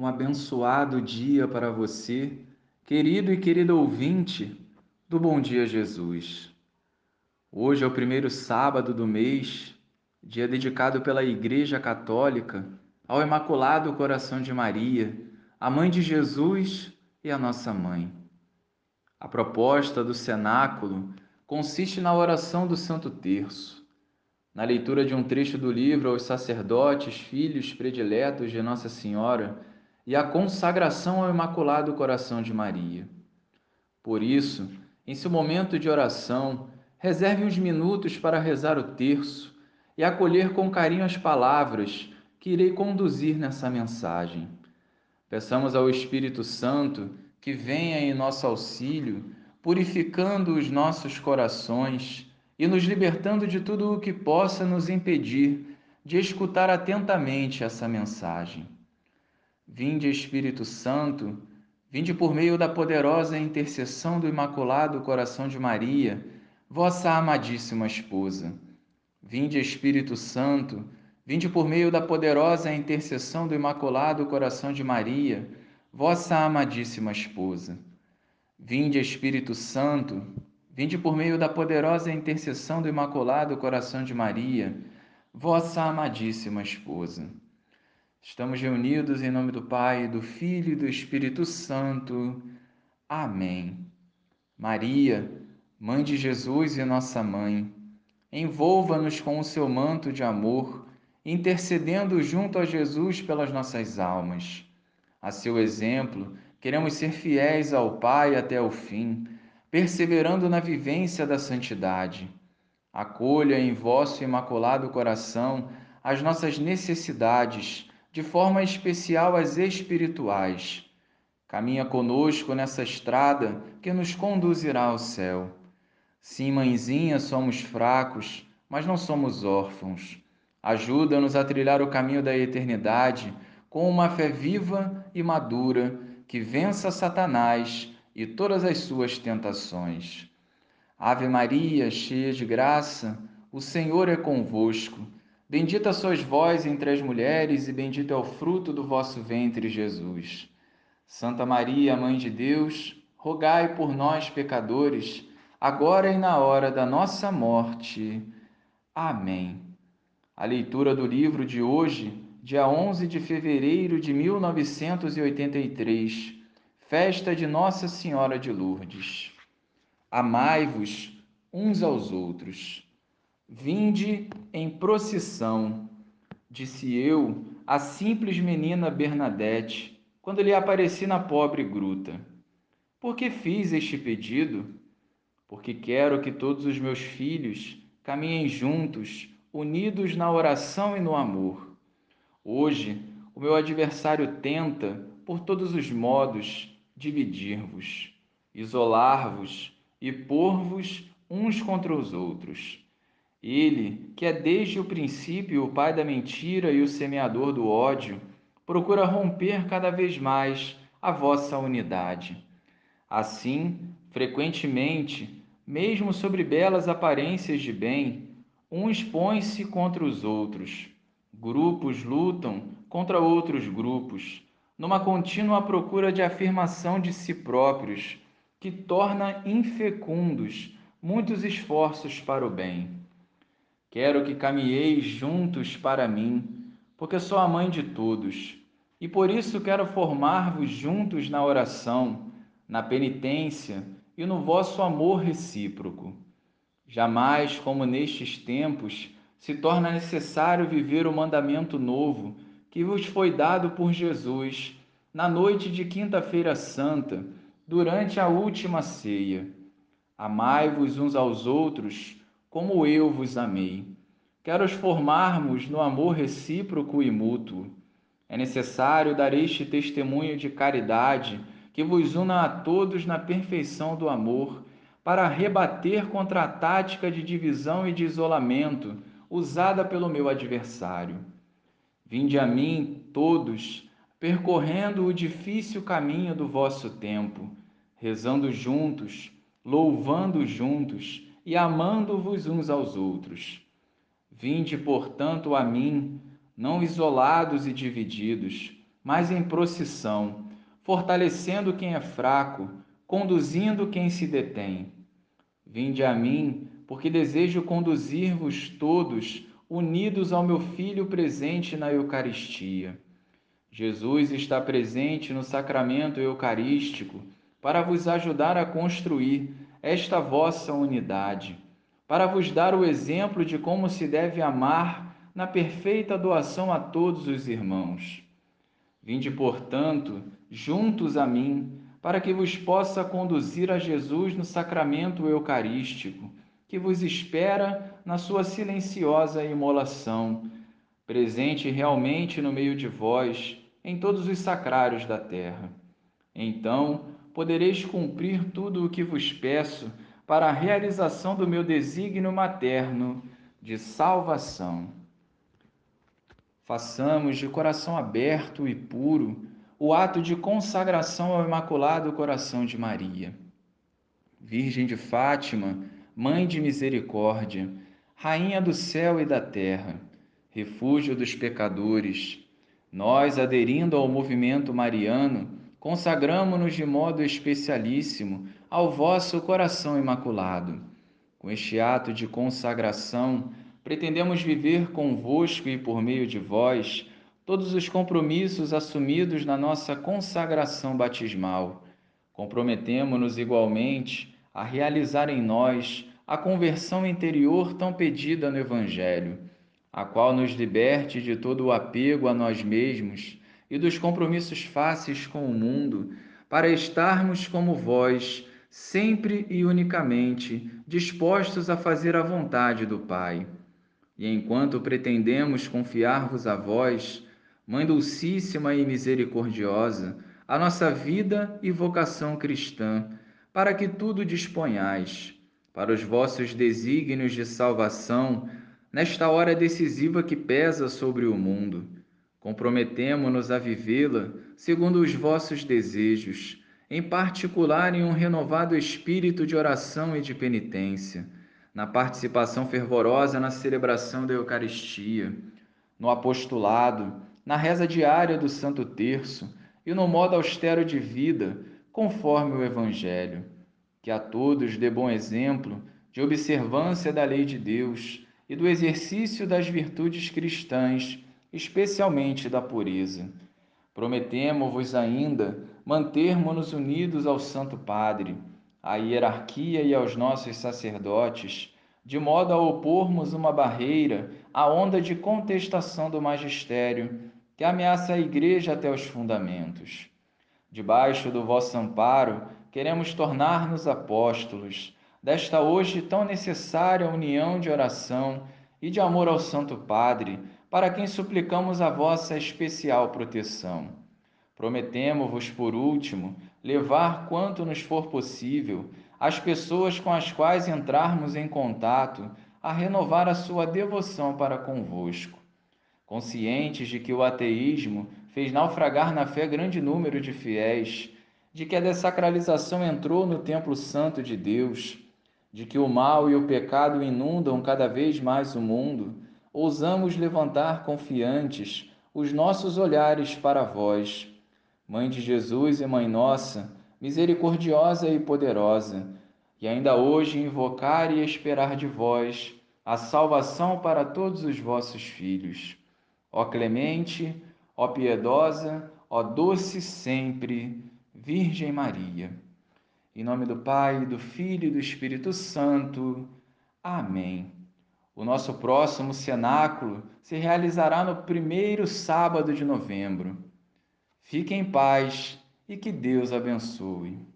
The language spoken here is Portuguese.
um abençoado dia para você, querido e querida ouvinte do Bom Dia Jesus. Hoje é o primeiro sábado do mês, dia dedicado pela Igreja Católica ao Imaculado Coração de Maria, a mãe de Jesus e a nossa mãe. A proposta do cenáculo consiste na oração do Santo Terço, na leitura de um trecho do livro aos sacerdotes, filhos prediletos de Nossa Senhora e a consagração ao Imaculado Coração de Maria. Por isso, em seu momento de oração, reserve uns minutos para rezar o terço e acolher com carinho as palavras que irei conduzir nessa mensagem. Peçamos ao Espírito Santo que venha em nosso auxílio, purificando os nossos corações e nos libertando de tudo o que possa nos impedir de escutar atentamente essa mensagem. Vinde, Espírito Santo, vinde por meio da poderosa intercessão do Imaculado Coração de Maria, vossa amadíssima esposa. Vinde, Espírito Santo, vinde por meio da poderosa intercessão do Imaculado Coração de Maria, vossa amadíssima esposa. Vinde, Espírito Santo, vinde por meio da poderosa intercessão do Imaculado Coração de Maria, vossa amadíssima esposa. Estamos reunidos em nome do Pai, do Filho e do Espírito Santo. Amém. Maria, Mãe de Jesus e nossa mãe, envolva-nos com o seu manto de amor, intercedendo junto a Jesus pelas nossas almas. A seu exemplo, queremos ser fiéis ao Pai até o fim, perseverando na vivência da santidade. Acolha em vosso imaculado coração as nossas necessidades de forma especial as espirituais. Caminha conosco nessa estrada que nos conduzirá ao céu. Sim, mãezinha, somos fracos, mas não somos órfãos. Ajuda-nos a trilhar o caminho da eternidade com uma fé viva e madura que vença Satanás e todas as suas tentações. Ave Maria, cheia de graça, o Senhor é convosco. Bendita sois vós entre as mulheres, e bendito é o fruto do vosso ventre, Jesus. Santa Maria, Mãe de Deus, rogai por nós, pecadores, agora e na hora da nossa morte. Amém. A leitura do livro de hoje, dia 11 de fevereiro de 1983, festa de Nossa Senhora de Lourdes. Amai-vos uns aos outros. Vinde em procissão, disse eu à simples menina Bernadette, quando lhe apareci na pobre gruta. Por que fiz este pedido? Porque quero que todos os meus filhos caminhem juntos, unidos na oração e no amor. Hoje, o meu adversário tenta, por todos os modos, dividir-vos, isolar-vos e pôr-vos uns contra os outros. Ele, que é desde o princípio o pai da mentira e o semeador do ódio, procura romper cada vez mais a vossa unidade. Assim, frequentemente, mesmo sobre belas aparências de bem, uns põem-se contra os outros, grupos lutam contra outros grupos, numa contínua procura de afirmação de si próprios, que torna infecundos muitos esforços para o bem. Quero que caminheis juntos para mim, porque sou a mãe de todos, e por isso quero formar-vos juntos na oração, na penitência e no vosso amor recíproco. Jamais, como nestes tempos, se torna necessário viver o mandamento novo que vos foi dado por Jesus na noite de Quinta-feira Santa, durante a última ceia. Amai-vos uns aos outros como eu vos amei. Quero os formarmos no amor recíproco e mútuo. É necessário dar este testemunho de caridade que vos una a todos na perfeição do amor, para rebater contra a tática de divisão e de isolamento usada pelo meu adversário. Vinde a mim, todos, percorrendo o difícil caminho do vosso tempo, rezando juntos, louvando juntos e amando-vos uns aos outros. Vinde, portanto, a mim, não isolados e divididos, mas em procissão, fortalecendo quem é fraco, conduzindo quem se detém. Vinde a mim, porque desejo conduzir-vos todos unidos ao meu Filho presente na Eucaristia. Jesus está presente no sacramento eucarístico para vos ajudar a construir esta vossa unidade, para vos dar o exemplo de como se deve amar na perfeita doação a todos os irmãos. Vinde, portanto, juntos a mim, para que vos possa conduzir a Jesus no sacramento eucarístico, que vos espera na sua silenciosa imolação, presente realmente no meio de vós, em todos os sacrários da terra. Então podereis cumprir tudo o que vos peço para a realização do meu desígnio materno de salvação. Façamos de coração aberto e puro o ato de consagração ao Imaculado Coração de Maria. Virgem de Fátima, Mãe de Misericórdia, Rainha do céu e da terra, refúgio dos pecadores, nós, aderindo ao movimento mariano, consagramo-nos de modo especialíssimo ao vosso coração imaculado. Com este ato de consagração, pretendemos viver convosco e por meio de vós todos os compromissos assumidos na nossa consagração batismal. Comprometemo-nos igualmente a realizar em nós a conversão interior tão pedida no Evangelho, a qual nos liberte de todo o apego a nós mesmos e dos compromissos fáceis com o mundo, para estarmos como vós, sempre e unicamente dispostos a fazer a vontade do Pai. E enquanto pretendemos confiar-vos a vós, Mãe Dulcíssima e Misericordiosa, a nossa vida e vocação cristã, para que tudo disponhais, para os vossos desígnios de salvação, nesta hora decisiva que pesa sobre o mundo. Comprometemo-nos a vivê-la segundo os vossos desejos, em particular em um renovado espírito de oração e de penitência, na participação fervorosa na celebração da Eucaristia, no apostolado, na reza diária do Santo Terço e no modo austero de vida, conforme o Evangelho. Que a todos dê bom exemplo de observância da lei de Deus e do exercício das virtudes cristãs, especialmente da pureza. Prometemos-vos ainda mantermos-nos unidos ao Santo Padre, à hierarquia e aos nossos sacerdotes, de modo a opormos uma barreira à onda de contestação do magistério que ameaça a Igreja até os fundamentos. Debaixo do vosso amparo, queremos tornar-nos apóstolos desta hoje tão necessária união de oração e de amor ao Santo Padre, para quem suplicamos a vossa especial proteção. Prometemo-vos, por último, levar quanto nos for possível as pessoas com as quais entrarmos em contato a renovar a sua devoção para convosco. Conscientes de que o ateísmo fez naufragar na fé grande número de fiéis, de que a dessacralização entrou no templo santo de Deus, de que o mal e o pecado inundam cada vez mais o mundo, ousamos levantar confiantes os nossos olhares para vós, Mãe de Jesus e Mãe Nossa, misericordiosa e poderosa, e ainda hoje invocar e esperar de vós a salvação para todos os vossos filhos. Ó clemente, ó piedosa, ó doce sempre, Virgem Maria. Em nome do Pai, do Filho e do Espírito Santo. Amém. O nosso próximo cenáculo se realizará no primeiro sábado de novembro. Fique em paz e que Deus abençoe.